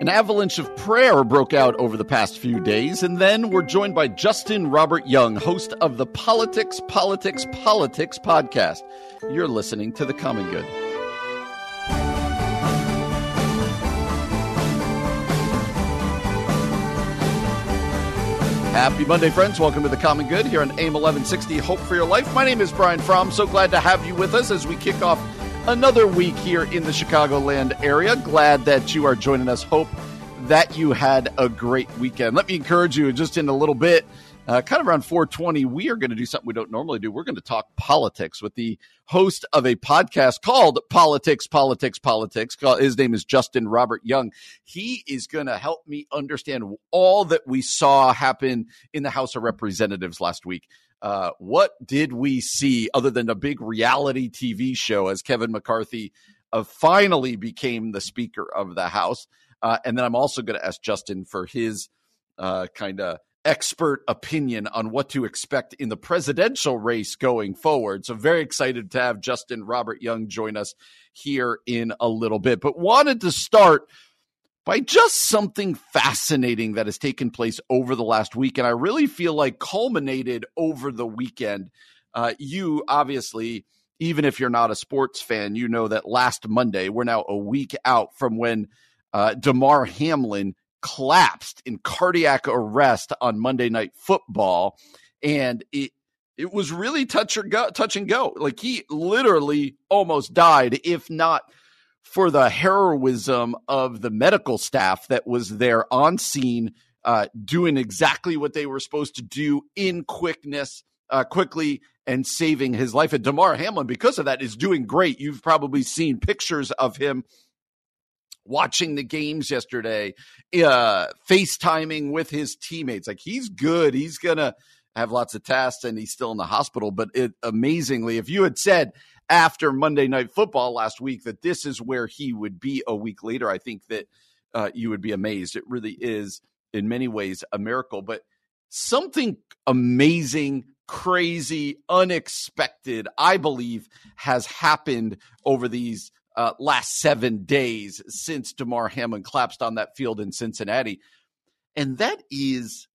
An avalanche of prayer broke out over the past few days, and then we're joined by Justin Robert Young, host of the Politics, Politics, Politics podcast. You're listening to The Common Good. Happy Monday, friends. Welcome to The Common Good here on AM 1160 Hope for Your Life. My name is Brian Fromm. So glad to have you with us as we kick off another week here in the Chicagoland area. Glad that you are joining us. Hope that you had a great weekend. Let me encourage you just in a little bit, uh, kind of around 420, we are going to do something we don't normally do. We're going to talk politics with the host of a podcast called Politics, Politics, Politics. His name is Justin Robert Young. He is going to help me understand all that we saw happen in the House of Representatives last week. Uh, what did we see other than a big reality TV show as Kevin McCarthy uh, finally became the Speaker of the House? Uh, and then I'm also going to ask Justin for his uh, kind of expert opinion on what to expect in the presidential race going forward. So, very excited to have Justin Robert Young join us here in a little bit. But wanted to start by just something fascinating that has taken place over the last week. And I really feel like culminated over the weekend. Uh, you obviously, even if you're not a sports fan, you know that last Monday, we're now a week out from when uh, Damar Hamlin collapsed in cardiac arrest on Monday Night Football, and it it was really touch or go, touch and go. Like he literally almost died, if not for the heroism of the medical staff that was there on scene, uh, doing exactly what they were supposed to do in quickness, uh, quickly, and saving his life. And Damar Hamlin, because of that, is doing great. You've probably seen pictures of him watching the games yesterday, uh, FaceTiming with his teammates. Like he's good. He's gonna have lots of tests, and he's still in the hospital. But it amazingly, if you had said after Monday Night Football last week that this is where he would be a week later, I think that uh, you would be amazed. It really is, in many ways, a miracle. But something amazing, crazy, unexpected, I believe, has happened over these uh, last seven days since Damar Hamlin collapsed on that field in Cincinnati. And that is,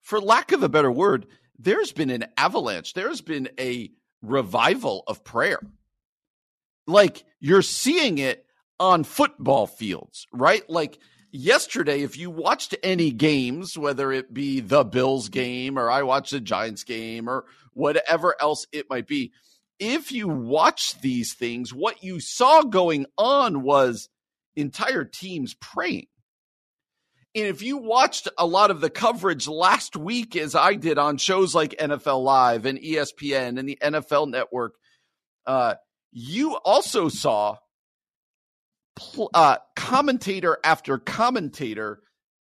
for lack of a better word, there's been an avalanche. There's been a revival of prayer. Like you're seeing it on football fields, right? Like yesterday, if you watched any games, whether it be the Bills game or I watched the Giants game or whatever else it might be, if you watch these things, what you saw going on was entire teams praying. And if you watched a lot of the coverage last week, as I did on shows like NFL Live and ESPN and the NFL Network, uh, you also saw uh, commentator after commentator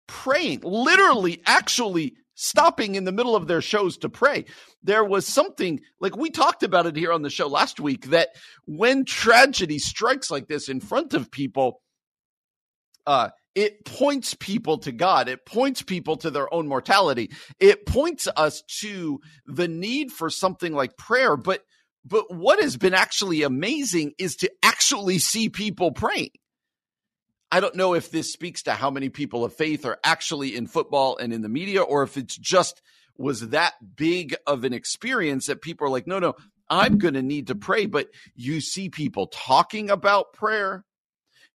praying, literally, actually stopping in the middle of their shows to pray. There was something like we talked about it here on the show last week that when tragedy strikes like this in front of people, uh, it points people to God. It points people to their own mortality. It points us to the need for something like prayer. But but what has been actually amazing is to actually see people praying. I don't know if this speaks to how many people of faith are actually in football and in the media, or if it's just was that big of an experience that people are like, no, no, I'm going to need to pray. But you see people talking about prayer.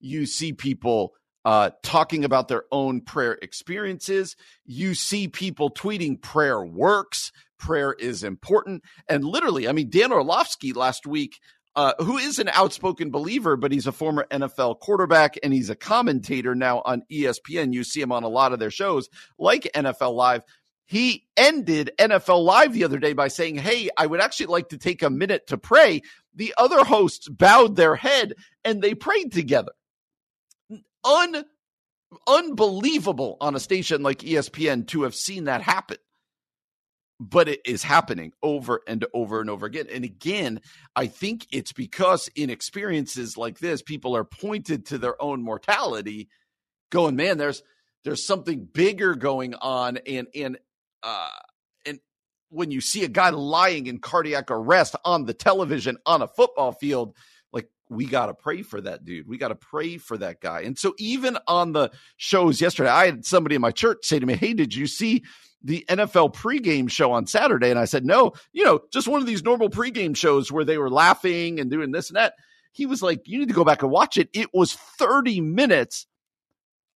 You see people uh, talking about their own prayer experiences. You see people tweeting prayer works, prayer is important. And literally, I mean, Dan Orlovsky last week, uh, who is an outspoken believer, but he's a former NFL quarterback and he's a commentator now on ESPN. You see him on a lot of their shows like NFL Live. He ended NFL Live the other day by saying, Hey, I would actually like to take a minute to pray the other hosts bowed their head and they prayed together. Un unbelievable on a station like ESPN to have seen that happen. But it is happening over and over and over again. And again, I think it's because in experiences like this, people are pointed to their own mortality, going, man, there's there's something bigger going on. And and uh and when you see a guy lying in cardiac arrest on the television on a football field, we got to pray for that dude. We got to pray for that guy. And so, even on the shows yesterday, I had somebody in my church say to me, Hey, did you see the NFL pregame show on Saturday? And I said, No, you know, just one of these normal pregame shows where they were laughing and doing this and that. He was like, You need to go back and watch it. It was 30 minutes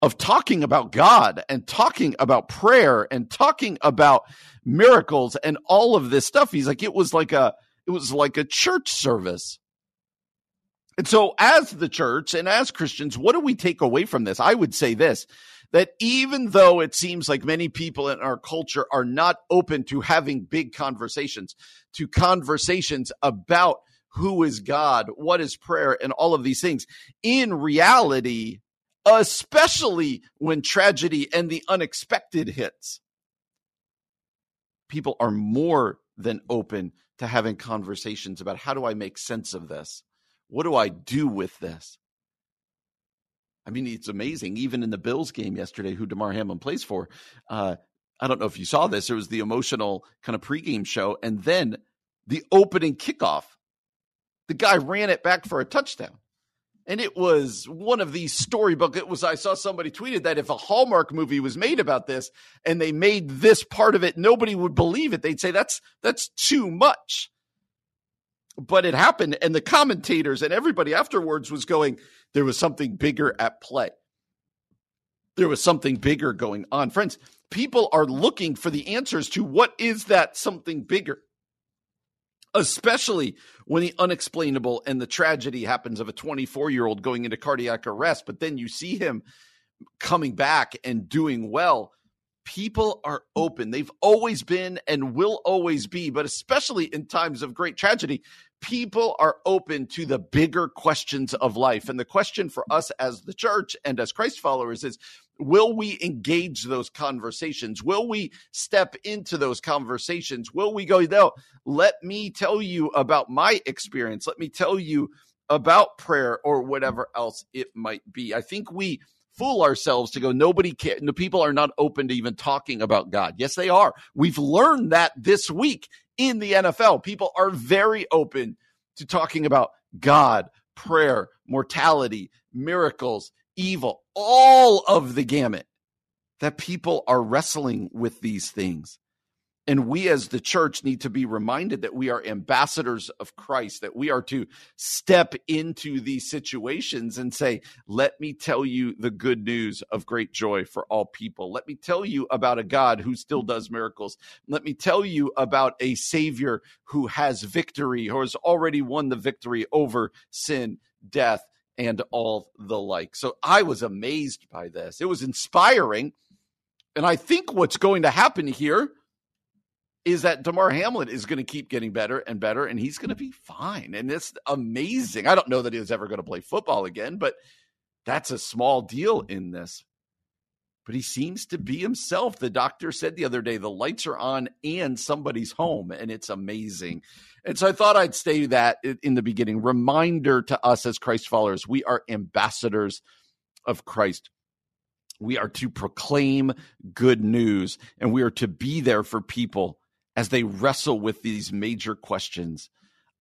of talking about God and talking about prayer and talking about miracles and all of this stuff. He's like, it was like a, it was like a church service and so, as the church and as Christians, what do we take away from this? I would say this that even though it seems like many people in our culture are not open to having big conversations, to conversations about who is God, what is prayer, and all of these things, in reality, especially when tragedy and the unexpected hits, people are more than open to having conversations about how do I make sense of this? What do I do with this? I mean, it's amazing. Even in the Bills game yesterday, who Damar Hamlin plays for, uh, I don't know if you saw this. It was the emotional kind of pregame show, and then the opening kickoff. The guy ran it back for a touchdown. And it was one of these storybook. It was I saw somebody tweeted that if a Hallmark movie was made about this and they made this part of it, nobody would believe it. They'd say that's that's too much but it happened and the commentators and everybody afterwards was going there was something bigger at play. There was something bigger going on. Friends people are looking for the answers to what is that something bigger? Especially when the unexplainable and the tragedy happens of a 24 year old going into cardiac arrest but then you see him coming back and doing well people are open. They've always been and will always be, but especially in times of great tragedy, people are open to the bigger questions of life. And the question for us as the church and as Christ followers is will we engage those conversations? Will we step into those conversations? Will we go, no, let me tell you about my experience. Let me tell you about prayer or whatever else it might be. I think we fool ourselves to go nobody care the people are not open to even talking about god yes they are we've learned that this week in the NFL. People are very open to talking about God, prayer, mortality, miracles, evil, all of the gamut that people are wrestling with these things. And we as the church need to be reminded that we are ambassadors of Christ, that we are to step into these situations and say, let me tell you the good news of great joy for all people. Let me tell you about a God who still does miracles. Let me tell you about a Savior who has victory, who has already won the victory over sin, death, and all the like. So I was amazed by this. It was inspiring. And I think what's going to happen here is that Damar Hamlin is going to keep getting better and better, and he's going to be fine. And it's amazing. I don't know that he's ever going to play football again, but that's a small deal in this. But he seems to be himself. The doctor said the other day the lights are on and somebody's home, and it's amazing. And so I thought I'd say that in the beginning. Reminder to us as Christ followers we are ambassadors of Christ. We are to proclaim good news and we are to be there for people as they wrestle with these major questions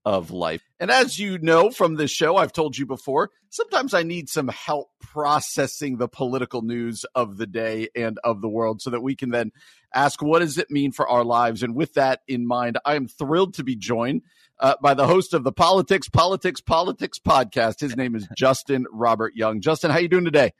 of life. And as you know from this show, I've told you before, sometimes I need some help processing the political news of the day and of the world so that we can then ask, what does it mean for our lives? And with that in mind, I am thrilled to be joined uh, by the host of the Politics, Politics, Politics podcast. His name is Justin Robert Young. Justin, how you doing today?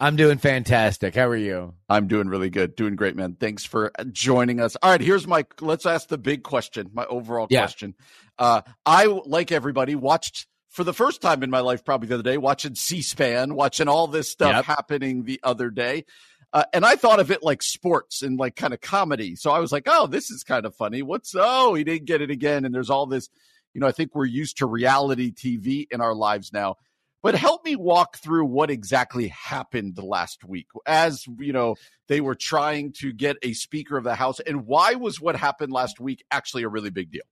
I'm doing fantastic. How are you? I'm doing really good. Doing great, man. Thanks for joining us. All right, here's my let's ask the big question, my overall yeah. question. Uh, I like everybody watched for the first time in my life probably the other day watching C-SPAN, watching all this stuff yep. happening the other day. Uh, and I thought of it like sports and like kind of comedy. So I was like, "Oh, this is kind of funny. What's oh, he didn't get it again." And there's all this you know, I think we're used to reality TV in our lives now. But help me walk through what exactly happened last week as, you know, they were trying to get a Speaker of the House. And why was what happened last week actually a really big deal?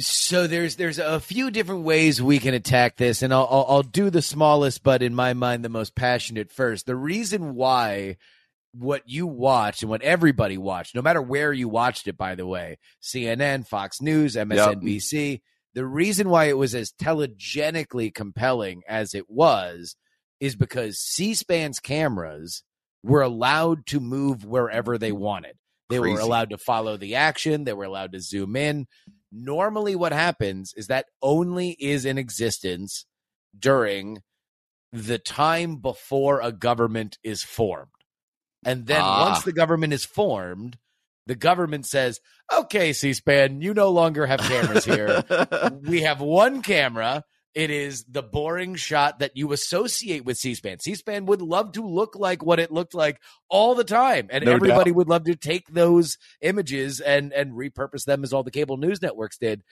So there's there's a few different ways we can attack this, and I'll, I'll, I'll do the smallest, but in my mind the most passionate first. The reason why what you watched and what everybody watched, no matter where you watched it, by the way, CNN, Fox News, MSNBC, yep. The reason why it was as telegenically compelling as it was is because C-SPAN's cameras were allowed to move wherever they wanted. They Crazy. were allowed to follow the action. They were allowed to zoom in. Normally, what happens is that only is in existence during the time before a government is formed. And then ah. once the government is formed, the government says, okay, C SPAN, you no longer have cameras here. we have one camera. It is the boring shot that you associate with C SPAN. C SPAN would love to look like what it looked like all the time. And no everybody doubt. would love to take those images and, and repurpose them as all the cable news networks did.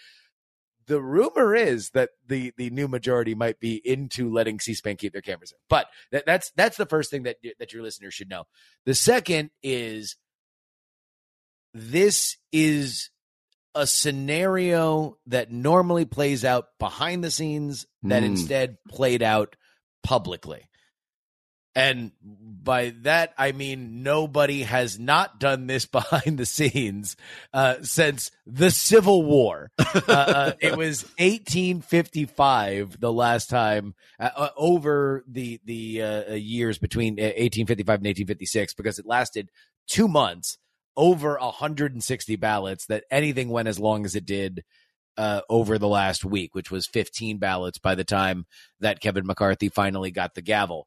The rumor is that the, the new majority might be into letting C-SPAN keep their cameras in, but that, that's that's the first thing that that your listeners should know. The second is this is a scenario that normally plays out behind the scenes that mm. instead played out publicly. And by that, I mean nobody has not done this behind the scenes uh, since the Civil War. uh, uh, it was 1855 the last time uh, uh, over the the uh, years between 1855 and 1856 because it lasted two months over 160 ballots that anything went as long as it did uh, over the last week, which was 15 ballots by the time that Kevin McCarthy finally got the gavel.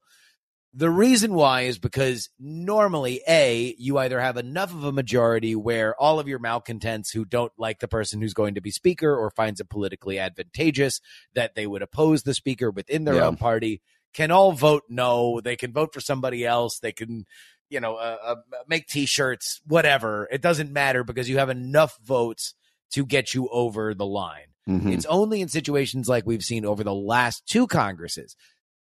The reason why is because normally, A, you either have enough of a majority where all of your malcontents who don't like the person who's going to be speaker or finds it politically advantageous that they would oppose the speaker within their yeah. own party can all vote no. They can vote for somebody else. They can you know, uh, uh, make t-shirts, whatever. It doesn't matter because you have enough votes to get you over the line. Mm-hmm. It's only in situations like we've seen over the last two Congresses,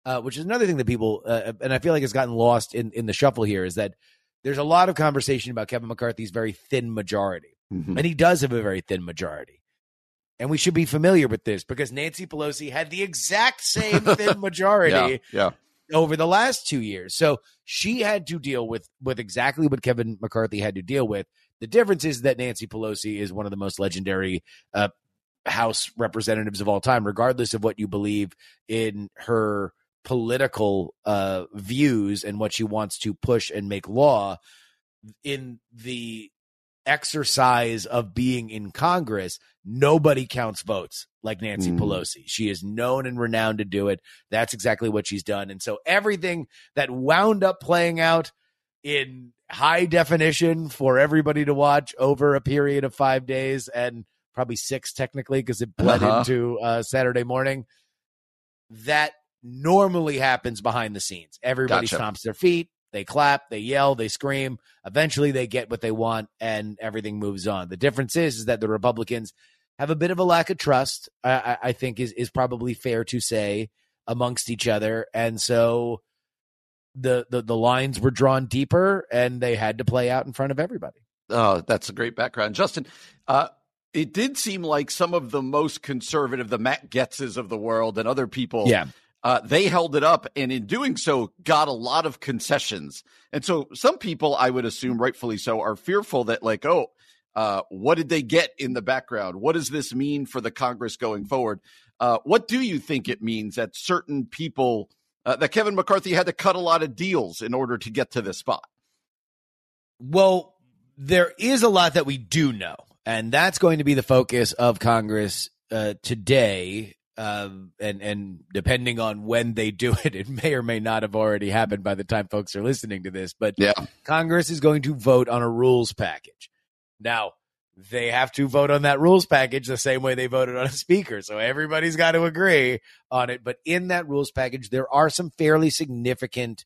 uh, which is another thing that people, uh, and I feel like has gotten lost in, in the shuffle here, is that there's a lot of conversation about Kevin McCarthy's very thin majority. Mm-hmm. And he does have a very thin majority. And we should be familiar with this because Nancy Pelosi had the exact same thin majority yeah, yeah over the last two years. So she had to deal with with exactly what Kevin McCarthy had to deal with. The difference is that Nancy Pelosi is one of the most legendary uh, House representatives of all time, regardless of what you believe in her political uh, views and what she wants to push and make law. In the exercise of being in Congress, nobody counts votes like Nancy mm. Pelosi. She is known and renowned to do it. That's exactly what she's done. And so everything that wound up playing out in high definition for everybody to watch over a period of five days and probably six technically because it bled uh-huh. into uh, Saturday morning. That normally happens behind the scenes. Everybody gotcha. stomps their feet. They clap, they yell, they scream. Eventually, they get what they want, and everything moves on. The difference is, is that the Republicans have a bit of a lack of trust. I, I think is is probably fair to say amongst each other, and so the, the the lines were drawn deeper, and they had to play out in front of everybody. Oh, that's a great background, Justin. Uh, it did seem like some of the most conservative, the Matt Gaetzes of the world, and other people, yeah uh, they held it up and in doing so got a lot of concessions. And so some people, I would assume rightfully so, are fearful that like, oh, uh, what did they get in the background? What does this mean for the Congress going forward? Uh, what do you think it means that certain people, uh, that Kevin McCarthy had to cut a lot of deals in order to get to this spot? Well, there is a lot that we do know, and that's going to be the focus of Congress uh, today um, and and depending on when they do it, it may or may not have already happened by the time folks are listening to this. But yeah. Congress is going to vote on a rules package. Now they have to vote on that rules package the same way they voted on a speaker, so everybody's got to agree on it. But in that rules package, there are some fairly significant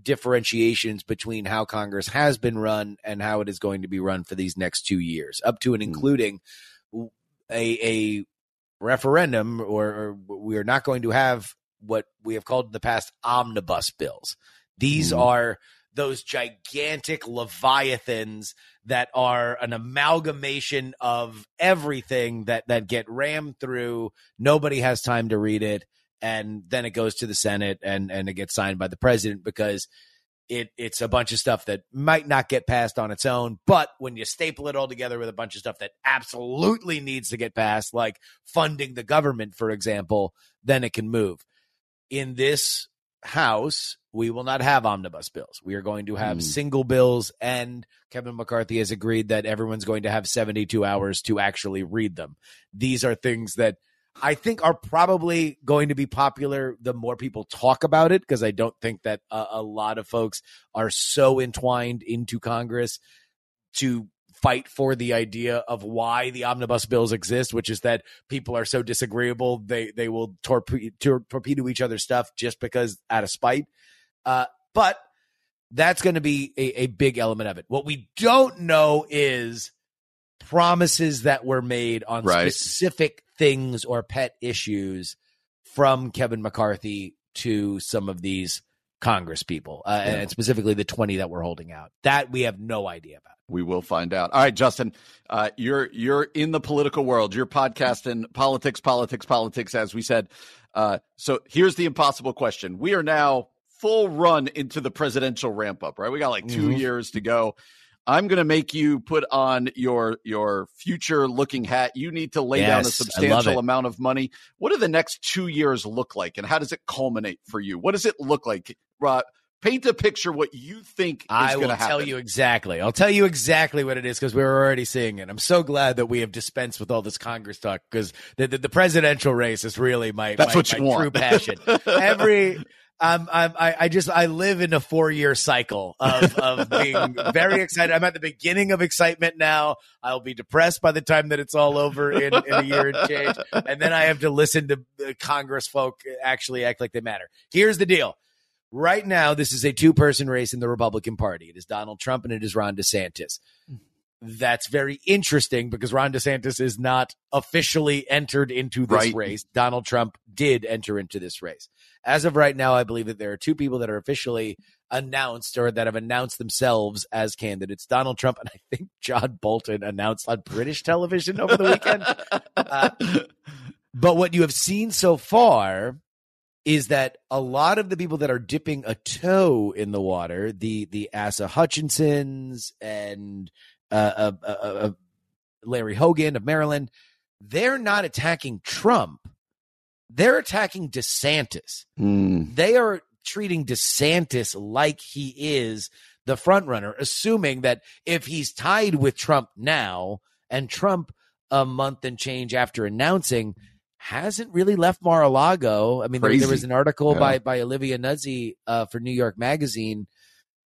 differentiations between how Congress has been run and how it is going to be run for these next two years, up to and hmm. including a a referendum or, or we are not going to have what we have called in the past omnibus bills. These Mhm. are those gigantic leviathans that are an amalgamation of everything that that get rammed through. Nobody has time to read it, and then it goes to the Senate and and it gets signed by the president because it it's a bunch of stuff that might not get passed on its own, but when you staple it all together with a bunch of stuff that absolutely needs to get passed, like funding the government, for example, then it can move. In this house, we will not have omnibus bills. We are going to have Hmm. single bills, and Kevin McCarthy has agreed that everyone's going to have 72 hours to actually read them. These are things that I think are probably going to be popular the more people talk about it, because I don't think that a, a lot of folks are so entwined into Congress to fight for the idea of why the omnibus bills exist, which is that people are so disagreeable they they will torpe- tor- torpedo each other's stuff just because out of spite. Uh, but that's going to be a, a big element of it. What we don't know is promises that were made on Right. specific things or pet issues from Kevin McCarthy to some of these Congress people, uh, Yeah. and specifically the 20 that we're holding out. That we have no idea about. We will find out. All right, Justin, uh, you're you're in the political world. You're podcasting politics, politics, politics. As we said, uh, so here's the impossible question: We are now full run into the presidential ramp up. Right, we got like 2 Mhm. years to go. I'm going to make you put on your your future looking hat. You need to lay down a Yes, I love substantial amount of money. What do the next two years look like, and how does it culminate for you? What does it look like? Uh, paint a picture what you think is I going will to happen. tell you exactly. I'll tell you exactly what it is because we're already seeing it. I'm so glad that we have dispensed with all this Congress talk because the, the, the presidential race is really my, That's my, what you my want. true passion. Every um, I'm, I'm, I just I live in a four year cycle of of being very excited. I'm at the beginning of excitement now. I'll be depressed by the time that it's all over in, in a year and change, and then I have to listen to the Congress folk actually act like they matter. Here's the deal. Right now, this is a two person race in the Republican Party. It is Donald Trump and it is Ron DeSantis. That's very interesting because Ron DeSantis is not officially entered into this Right. race. Donald Trump did enter into this race. As of right now, I believe that there are two people that are officially announced or that have announced themselves as candidates Donald Trump and I think John Bolton announced on British television over the weekend. Uh, but what you have seen so far is that a lot of the people that are dipping a toe in the water, the the Asa Hutchinsons and uh, uh, uh, uh, Larry Hogan of Maryland, they're not attacking Trump. They're attacking DeSantis. Hmm. They are treating DeSantis like he is the front runner, assuming that if he's tied with Trump now and Trump a month and change after announcing hasn't really left Mar-a-Lago. I mean, there, there was an article Yeah. by by Olivia Nuzzi uh, for New York Magazine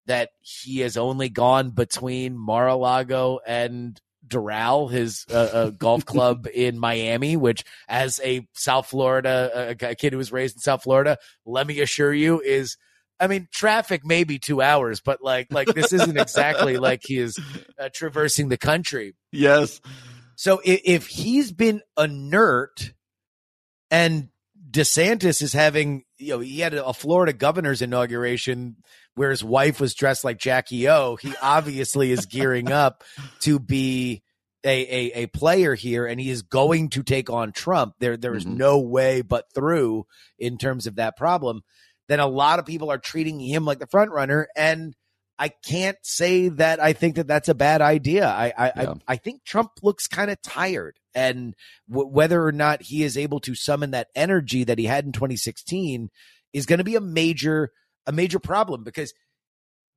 that he has only gone between Mar-a-Lago and Doral, his uh, uh, golf club in Miami, which, as a South Florida, a, a kid who was raised in South Florida, let me assure you, is I mean, traffic may be two hours, but like, like this isn't exactly like he is uh, traversing the country. Yes. So if, if he's been inert and DeSantis is having, you know, he had a Florida governor's inauguration where his wife was dressed like Jackie O. He obviously is gearing up to be a, a, a player here and he is going to take on Trump. There, there is Mhm. no way but through in terms of that problem. Then a lot of people are treating him like the front runner. And I can't say that I think that that's a bad idea. I I Yeah. I, I think Trump looks kind of tired, and w- whether or not he is able to summon that energy that he had in 2016 is going to be a major a major problem because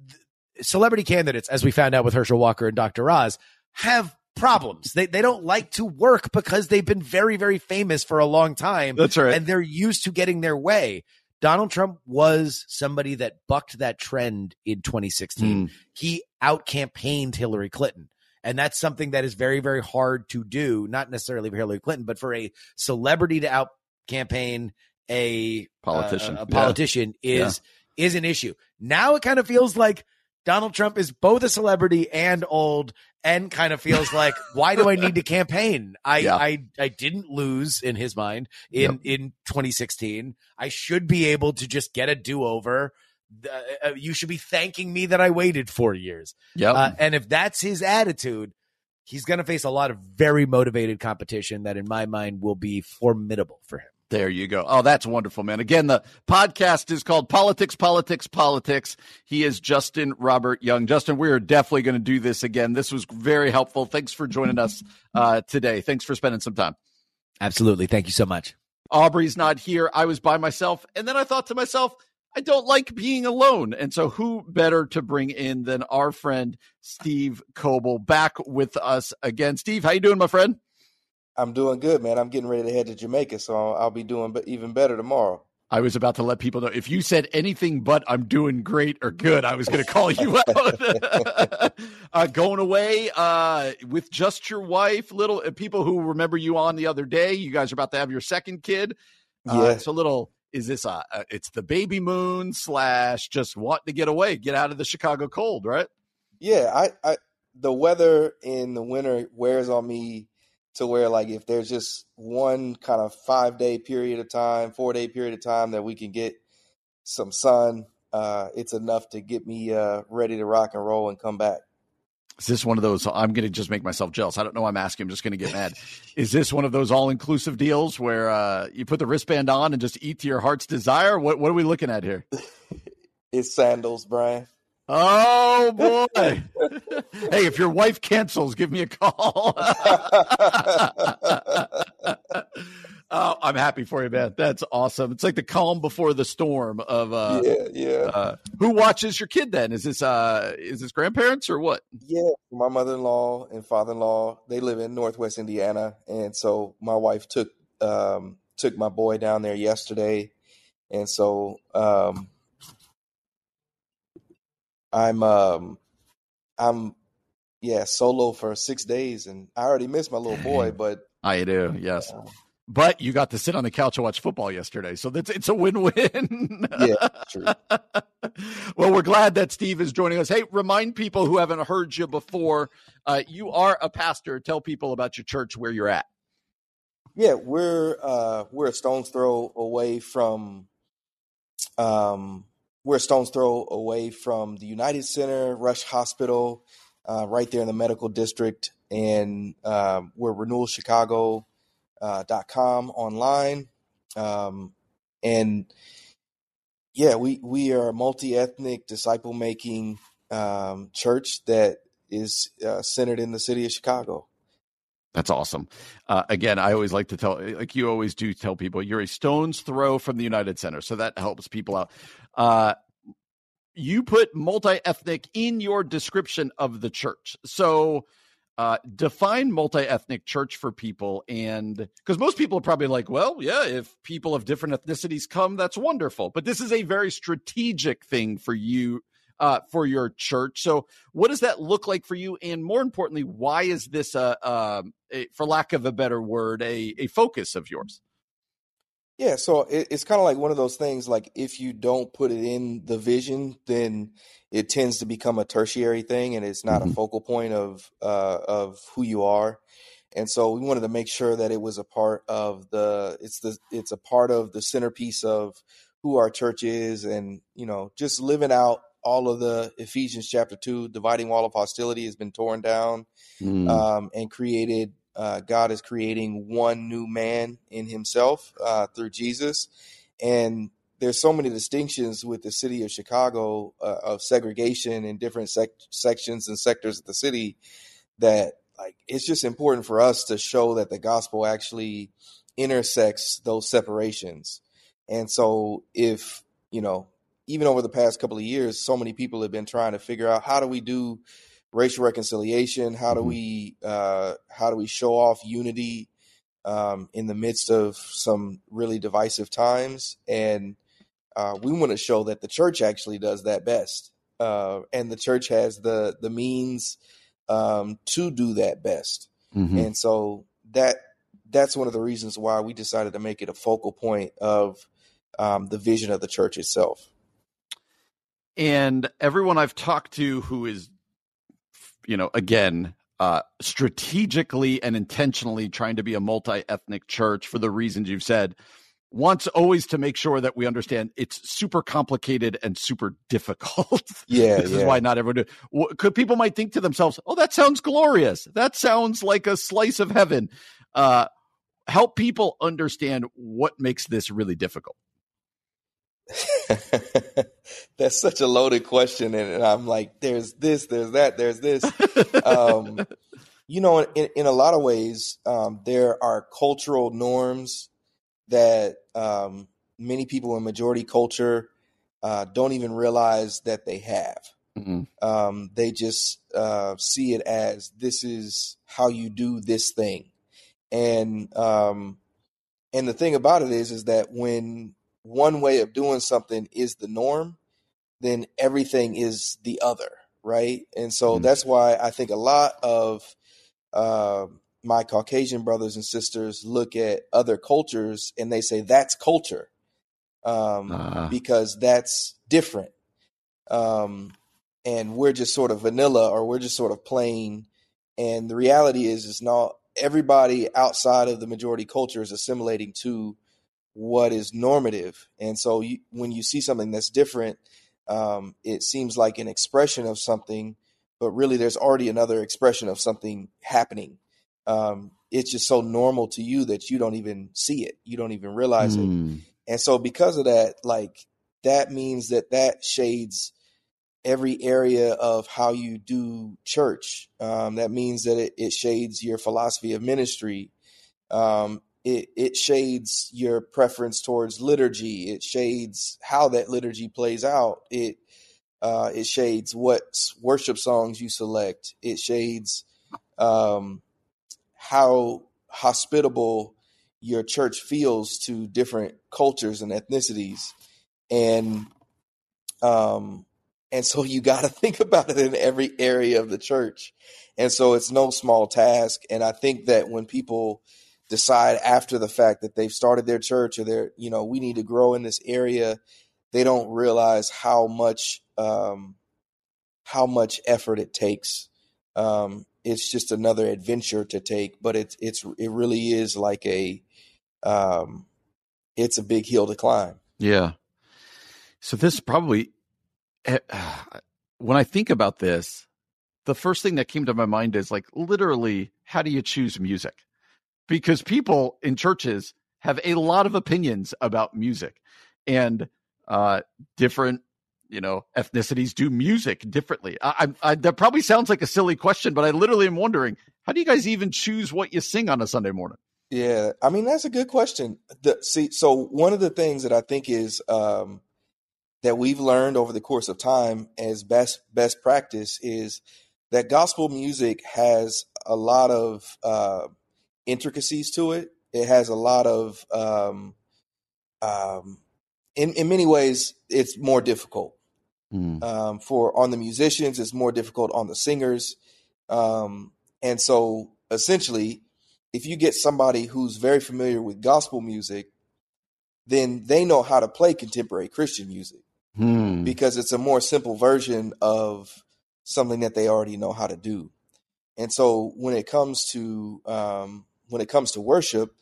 th- celebrity candidates, as we found out with Herschel Walker and Dr. Oz, have problems. They they don't like to work because they've been very very famous for a long time That's right. and they're used to getting their way. Donald Trump was somebody that bucked that trend in 2016. Mm. He out campaigned Hillary Clinton. And that's something that is very, very hard to do, not necessarily for Hillary Clinton, but for a celebrity to out campaign a Politician. a, a Yeah. politician is is an issue. Now it kind of feels like Donald Trump is both a celebrity and old and kind of feels like, why do I need to campaign? I, yeah. I, I didn't lose in his mind in, yep. in 2016. I should be able to just get a do over. Uh, you should be thanking me that I waited four years. Yeah. Uh, and if that's his attitude, he's going to face a lot of very motivated competition that, in my mind, will be formidable for him. There you go. Oh, that's wonderful, man. Again, the podcast is called Politics, Politics, Politics. He is Justin Robert Young. Justin, we are definitely going to do this again. This was very helpful. Thanks for joining us uh, today. Thanks for spending some time. Absolutely. Thank you so much. Aubrey's not here. I was by myself. And then I thought to myself, I don't like being alone. And so, who better to bring in than our friend Steve Coble back with us again? Steve, how you doing, my friend? I'm doing good, man. I'm getting ready to head to Jamaica, so I'll be doing even better tomorrow. I was about to let people know if you said anything but I'm doing great or good, I was going to call you out. uh, going away uh, with just your wife, little uh, people who remember you on the other day. You guys are about to have your second kid. Uh, yeah. a little is this a, a, it's the baby moon slash just wanting to get away, get out of the Chicago cold, right? Yeah, I, I the weather in the winter wears on me to where like if there's just one kind of five day period of time, four day period of time that we can get some sun, uh, it's enough to get me uh, ready to rock and roll and come back. Is this one of those? I'm going to just make myself jealous. I don't know. I'm asking. I'm just going to get mad. Is this one of those all inclusive deals where uh, you put the wristband on and just eat to your heart's desire? What What are we looking at here? it's sandals, Brian. Oh boy! hey, if your wife cancels, give me a call. oh, I'm happy for you, man. That's awesome. It's like the calm before the storm of uh, yeah, yeah. Uh, who watches your kid then? Is this uh, is this grandparents or what? Yeah, my mother-in-law and father-in-law they live in Northwest Indiana, and so my wife took um, took my boy down there yesterday, and so. Um, I'm um I'm yeah solo for six days, and I already missed my little boy. But I do, yes. Uh, but you got to sit on the couch and watch football yesterday, so that's it's a win-win. yeah, true. well, we're glad that Steve is joining us. Hey, remind people who haven't heard you before, uh, you are a pastor. Tell people about your church, where you're at. Yeah, we're uh, we're a stone's throw away from um, we're a stone's throw away from the United Center, Rush Hospital, uh, right there in the medical district. And um, we're renewalchicago.com uh, online. Um, and yeah, we, we are a multi ethnic, disciple making um, church that is uh, centered in the city of Chicago. That's awesome. Uh, again, I always like to tell, like you always do, tell people you're a stone's throw from the United Center, so that helps people out. Uh, you put multi ethnic in your description of the church, so uh, define multi ethnic church for people, and because most people are probably like, well, yeah, if people of different ethnicities come, that's wonderful. But this is a very strategic thing for you uh, for your church. So, what does that look like for you? And more importantly, why is this a, a, a for lack of a better word, a, a focus of yours? Yeah, so it, it's kind of like one of those things. Like if you don't put it in the vision, then it tends to become a tertiary thing, and it's not mm-hmm. a focal point of uh, of who you are. And so we wanted to make sure that it was a part of the. It's the. It's a part of the centerpiece of who our church is, and you know, just living out all of the Ephesians chapter two, dividing wall of hostility has been torn down mm. um, and created. Uh, God is creating one new man in Himself uh, through Jesus, and there's so many distinctions with the city of Chicago uh, of segregation in different sec- sections and sectors of the city that like it's just important for us to show that the gospel actually intersects those separations. And so if, you know, even over the past couple of years, so many people have been trying to figure out how do we do racial reconciliation? How do mm-hmm. we uh, how do we show off unity um, in the midst of some really divisive times? And uh, we want to show that the church actually does that best, uh, and the church has the the means um, to do that best. Mm-hmm. And so that that's one of the reasons why we decided to make it a focal point of um, the vision of the church itself. And everyone I've talked to who is, you know, again, uh, strategically and intentionally trying to be a multi ethnic church for the reasons you've said wants always to make sure that we understand it's super complicated and super difficult. Yeah, this yeah. is why not everyone. Do, could people might think to themselves, "Oh, that sounds glorious. That sounds like a slice of heaven." Uh, help people understand what makes this really difficult. That's such a loaded question, and I'm like, "There's this, there's that, there's this." um, you know, in, in a lot of ways, um, there are cultural norms that um, many people in majority culture uh, don't even realize that they have. Mm-hmm. Um, they just uh, see it as this is how you do this thing, and um, and the thing about it is, is that when one way of doing something is the norm, then everything is the other, right? And so mm-hmm. that's why I think a lot of uh, my Caucasian brothers and sisters look at other cultures and they say that's culture um, uh. because that's different. Um, and we're just sort of vanilla or we're just sort of plain. And the reality is, is not everybody outside of the majority culture is assimilating to what is normative. And so you, when you see something that's different, um, it seems like an expression of something, but really there's already another expression of something happening um, it's just so normal to you that you don't even see it. You don't even realize mm. it. Hmm. And so because of that, like that means that that shades every area of how you do church. Um, that means that it, it, shades your philosophy of ministry. Um, it, it shades your preference towards liturgy. It shades how that liturgy plays out. It uh, it shades what worship songs you select. It shades um, how hospitable your church feels to different cultures and ethnicities and um and so you got to think about it in every area of the church and so it's no small task and i think that when people decide after the fact that they've started their church or they're you know we need to grow in this area they don't realize how much um how much effort it takes um it's just another adventure to take, but it's it's it really is like a um it's a big hill to climb. Yeah. So this probably eh, when I think about this, the first thing that came to my mind is like literally how do you choose music? Because people in churches have a lot of opinions about music and uh different you know ethnicities do music differently. I, I, that probably sounds like a silly question but i literally am wondering how do you guys even choose what you sing on a sunday morning? Yeah i mean that's a good question. The, see so one of the things that i think is um, that we've learned over the course of time as best best practice is that gospel music has a lot of uh, intricacies to it it has a lot of um, um, in, in many ways it's more difficult Mm. Um, for on the musicians, it's more difficult on the singers. Um, and so essentially, if you get somebody who's very familiar with gospel music, then they know how to play contemporary Christian music mm. because it's a more simple version of something that they already know how to do. And so when it comes to um, when it comes to worship,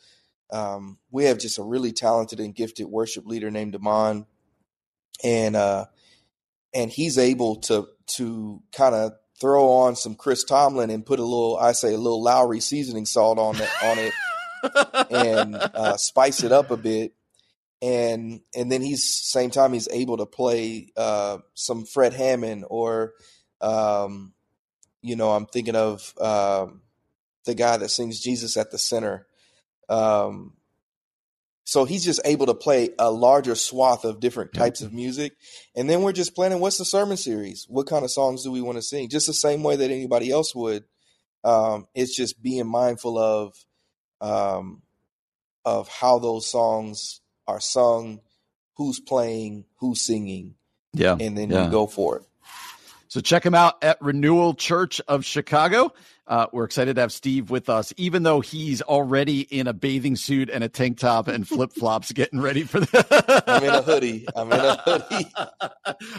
um, we have just a really talented and gifted worship leader named Damon, and uh, and he's able to to kind of throw on some Chris Tomlin and put a little, I say, a little Lawry seasoning salt on it on it, and uh, spice it up a bit. And and then he's same time he's able to play uh, some Fred Hammond or, um, you know, I'm thinking of um, the guy that sings Jesus at the center. Um, so he's just able to play a larger swath of different types of music. And then we're just planning what's the sermon series? What kind of songs do we want to sing? Just the same way that anybody else would. Um, it's just being mindful of um, of how those songs are sung, who's playing, who's singing. Yeah. And then yeah. you go for it. So check him out at Renewal Church of Chicago. Uh, we're excited to have Steve with us, even though he's already in a bathing suit and a tank top and flip flops, getting ready for the. I'm in a hoodie. I'm in a hoodie.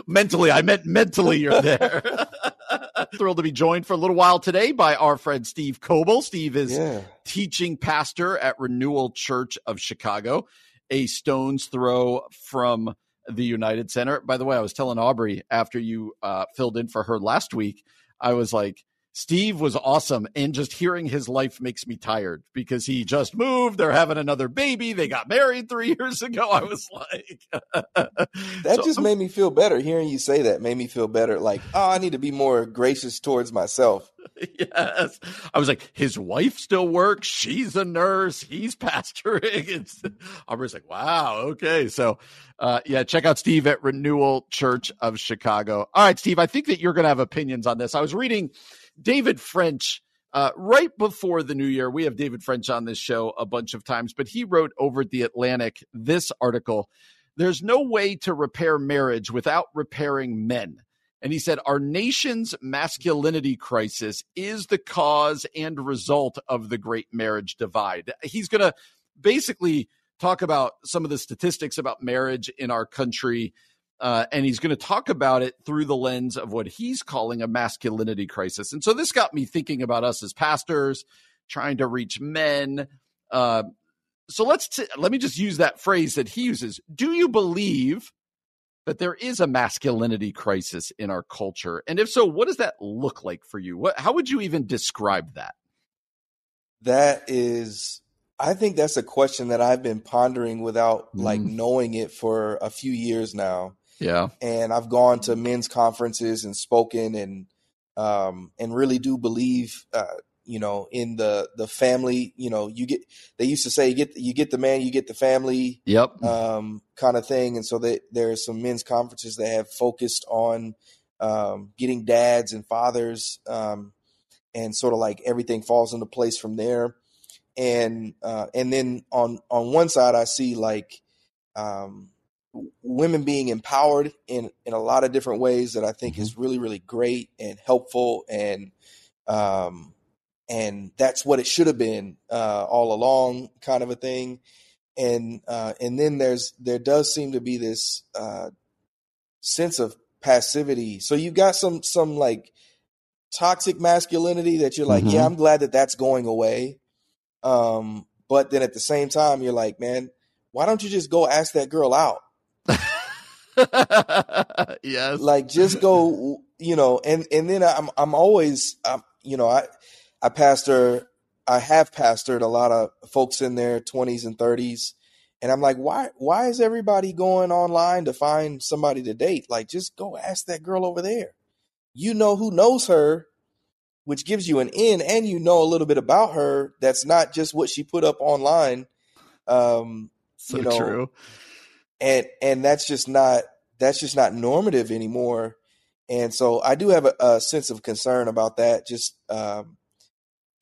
mentally, I meant mentally, you're there. Thrilled to be joined for a little while today by our friend Steve Coble. Steve is yeah. teaching pastor at Renewal Church of Chicago, a stone's throw from the United Center. By the way, I was telling Aubrey after you uh, filled in for her last week, I was like, Steve was awesome. And just hearing his life makes me tired because he just moved. They're having another baby. They got married three years ago. I was like, that so, just made me feel better. Hearing you say that made me feel better. Like, oh, I need to be more gracious towards myself. yes. I was like, his wife still works. She's a nurse. He's pastoring. It's, I was like, wow. Okay. So, uh, yeah, check out Steve at Renewal Church of Chicago. All right, Steve, I think that you're going to have opinions on this. I was reading David French. Uh, right before the new year, we have David French on this show a bunch of times, but he wrote over at The Atlantic this article There's no way to repair marriage without repairing men. And he said, Our nation's masculinity crisis is the cause and result of the great marriage divide. He's going to basically talk about some of the statistics about marriage in our country uh, and he's going to talk about it through the lens of what he's calling a masculinity crisis. And so this got me thinking about us as pastors trying to reach men. Uh, so let's t- let me just use that phrase that he uses. Do you believe that there is a masculinity crisis in our culture? And if so, what does that look like for you? What, how would you even describe that? That is I think that's a question that I've been pondering without mm. like knowing it for a few years now. Yeah. And I've gone to men's conferences and spoken and um and really do believe uh you know in the the family you know you get they used to say you get you get the man you get the family yep. um kind of thing. And so that there are some men's conferences that have focused on um getting dads and fathers um and sort of like everything falls into place from there. And uh and then on on one side I see like um women being empowered in in a lot of different ways that I think mm-hmm. is really really great and helpful and um and that's what it should have been uh, all along kind of a thing and uh, and then there's there does seem to be this uh, sense of passivity so you've got some some like toxic masculinity that you're like mm-hmm. yeah I'm glad that that's going away um but then at the same time you're like man why don't you just go ask that girl out yes. Like just go, you know, and and then I'm I'm always I'm, you know, I I pastor I have pastored a lot of folks in their 20s and 30s and I'm like, why why is everybody going online to find somebody to date? Like just go ask that girl over there. You know who knows her, which gives you an in and you know a little bit about her that's not just what she put up online. Um so you know, true and and that's just not that's just not normative anymore. And so I do have a, a sense of concern about that. Just um,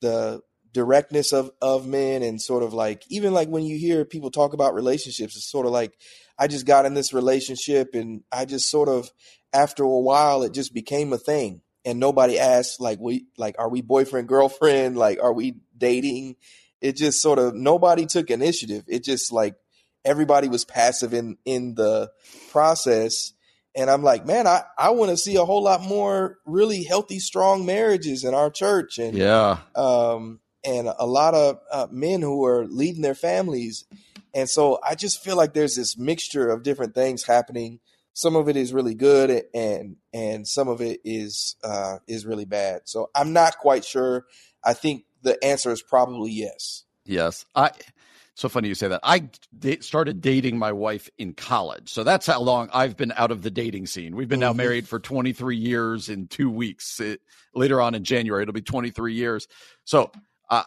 the directness of of men and sort of like even like when you hear people talk about relationships, it's sort of like I just got in this relationship and I just sort of after a while it just became a thing and nobody asked like we like are we boyfriend girlfriend like are we dating it just sort of nobody took initiative it just like everybody was passive in in the process. And i'm like man i i want to see a whole lot more really healthy strong marriages in our church. And yeah. um and a lot of uh, men who are leading their families. And so i just feel like there's this mixture of different things happening. Some of it is really good and and some of it is uh is really bad. So i'm not quite sure. I think the answer is probably yes. Yes. I so funny you say that. I d- started dating my wife in college. So that's how long I've been out of the dating scene. We've been mm-hmm. now married for 23 years in two weeks. It, later on in January, it'll be 23 years. So uh,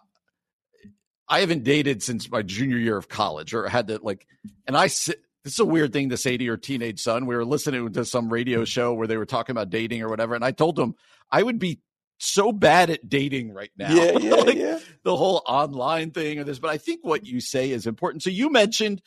I haven't dated since my junior year of college or had to like, and I sit. This is a weird thing to say to your teenage son. We were listening to some radio show where they were talking about dating or whatever. And I told him I would be so bad at dating right now. Yeah, yeah, like yeah. The whole online thing or this, but I think what you say is important. So you mentioned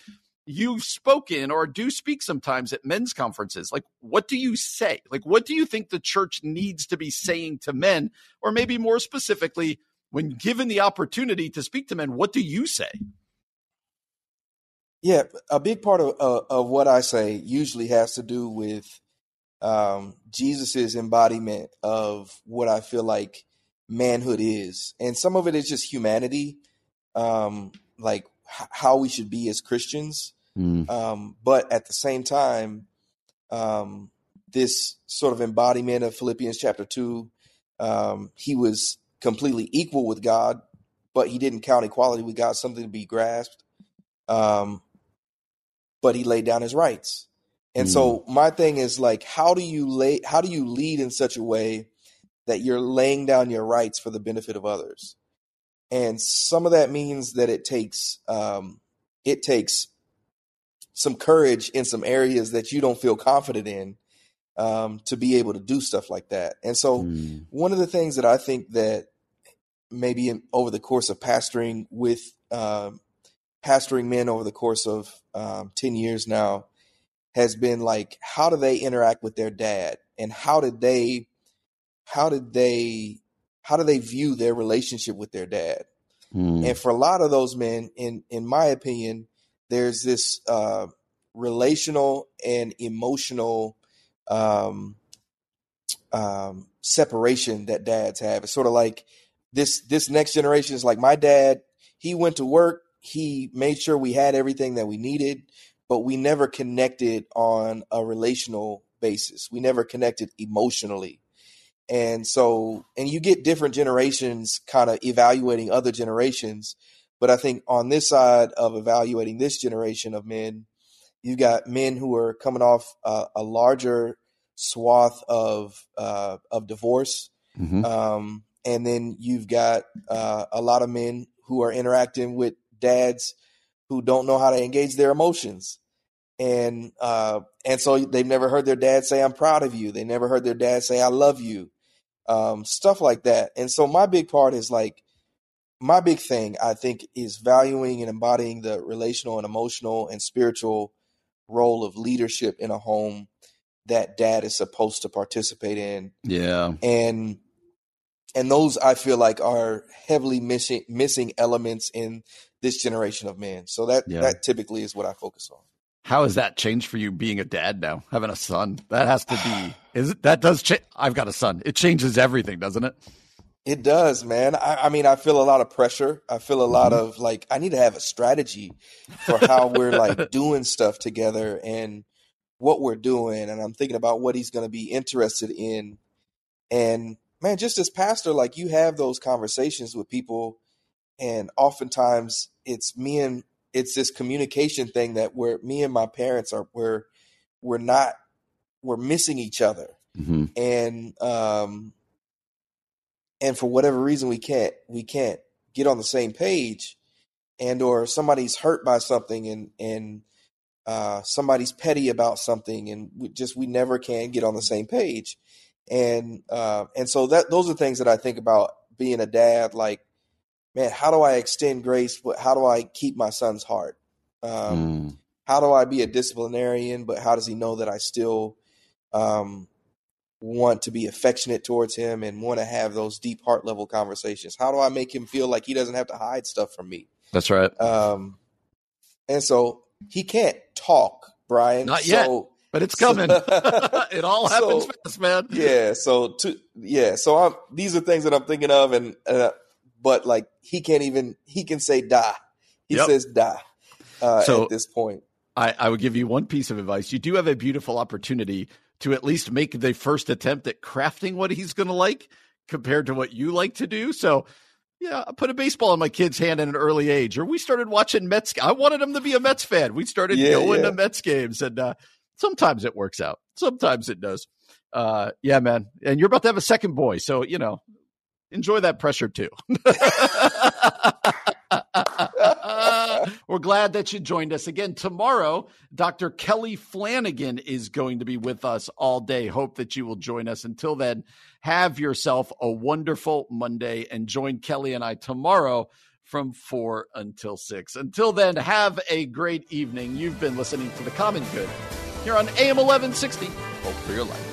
you've spoken or do speak sometimes at men's conferences. Like, what do you say? Like, what do you think the church needs to be saying to men? Or maybe more specifically, when given the opportunity to speak to men, what do you say? Yeah, a big part of uh, of what I say usually has to do with um, Jesus's embodiment of what I feel like manhood is, and some of it is just humanity, um, like h- how we should be as Christians. Mm. Um, but at the same time, um, this sort of embodiment of Philippians chapter two, um, he was completely equal with God, but he didn't count equality with God something to be grasped. Um, but he laid down his rights. And mm. so my thing is like, how do you lay, how do you lead in such a way that you're laying down your rights for the benefit of others? And some of that means that it takes, um, it takes some courage in some areas that you don't feel confident in um, to be able to do stuff like that. And so, mm. one of the things that I think that maybe in, over the course of pastoring with um, pastoring men over the course of um, 10 years now has been like how do they interact with their dad? And how did they how did they how do they view their relationship with their dad? Mm. and for a lot of those men in in my opinion there's this uh, relational and emotional um, um, separation that dads have. It's sort of like this this next generation is like my dad he went to work he made sure we had everything that we needed, but we never connected on a relational basis. We never connected emotionally. And so, and you get different generations kind of evaluating other generations. But I think on this side of evaluating this generation of men, you've got men who are coming off uh, a larger swath of uh, of divorce, mm-hmm. um, and then you've got uh, a lot of men who are interacting with dads who don't know how to engage their emotions. And uh, and so they've never heard their dad say, I'm proud of you. They never heard their dad say, I love you. Um, stuff like that. And so my big part is like my big thing, I think, is valuing and embodying the relational and emotional and spiritual role of leadership in a home that dad is supposed to participate in. Yeah. And and those I feel like are heavily missing missing elements in this generation of men. So that yeah. that typically is what I focus on. How has that changed for you being a dad now, having a son? That has to be is it that does change I've got a son. It changes everything, doesn't it? It does, man. I, I mean, I feel a lot of pressure. I feel a lot mm-hmm. of like I need to have a strategy for how we're like doing stuff together and what we're doing. And I'm thinking about what he's going to be interested in. And man, just as pastor, like you have those conversations with people and oftentimes it's me and it's this communication thing that where me and my parents are we're we're not we're missing each other mm-hmm. and um and for whatever reason we can't we can't get on the same page and or somebody's hurt by something and and uh somebody's petty about something and we just we never can get on the same page and uh and so that those are things that I think about being a dad like man, how do I extend grace? But how do I keep my son's heart? Um, mm. How do I be a disciplinarian? But how does he know that I still um, want to be affectionate towards him and want to have those deep heart level conversations? How do I make him feel like he doesn't have to hide stuff from me? That's right. Um, and so he can't talk, Brian. Not yet. but it's coming. it all happens so, fast, man. Yeah. So, to, yeah. So, I'm, these are things that I'm thinking of, and uh, but like he can't even he can say die. He yep. says die uh, so at this point. I, I would give you one piece of advice. You do have a beautiful opportunity to at least make the first attempt at crafting what he's going to like compared to what you like to do. So, yeah, I put a baseball in my kid's hand at an early age, or we started watching Mets. I wanted him to be a Mets fan. We started yeah, going yeah. to Mets games, and uh, sometimes it works out. Sometimes it does. Uh, yeah, man. And you're about to have a second boy, so you know enjoy that pressure too. We're glad that you joined us again. Tomorrow, Dr. Kelly Flanagan is going to be with us all day. Hope that you will join us. Until then, have yourself a wonderful Monday and join Kelly and I tomorrow from 4 until 6. Until then, have a great evening. You've been listening to The Common Good here on AM 1160. Hope for your life.